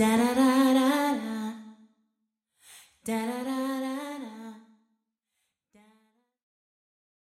da da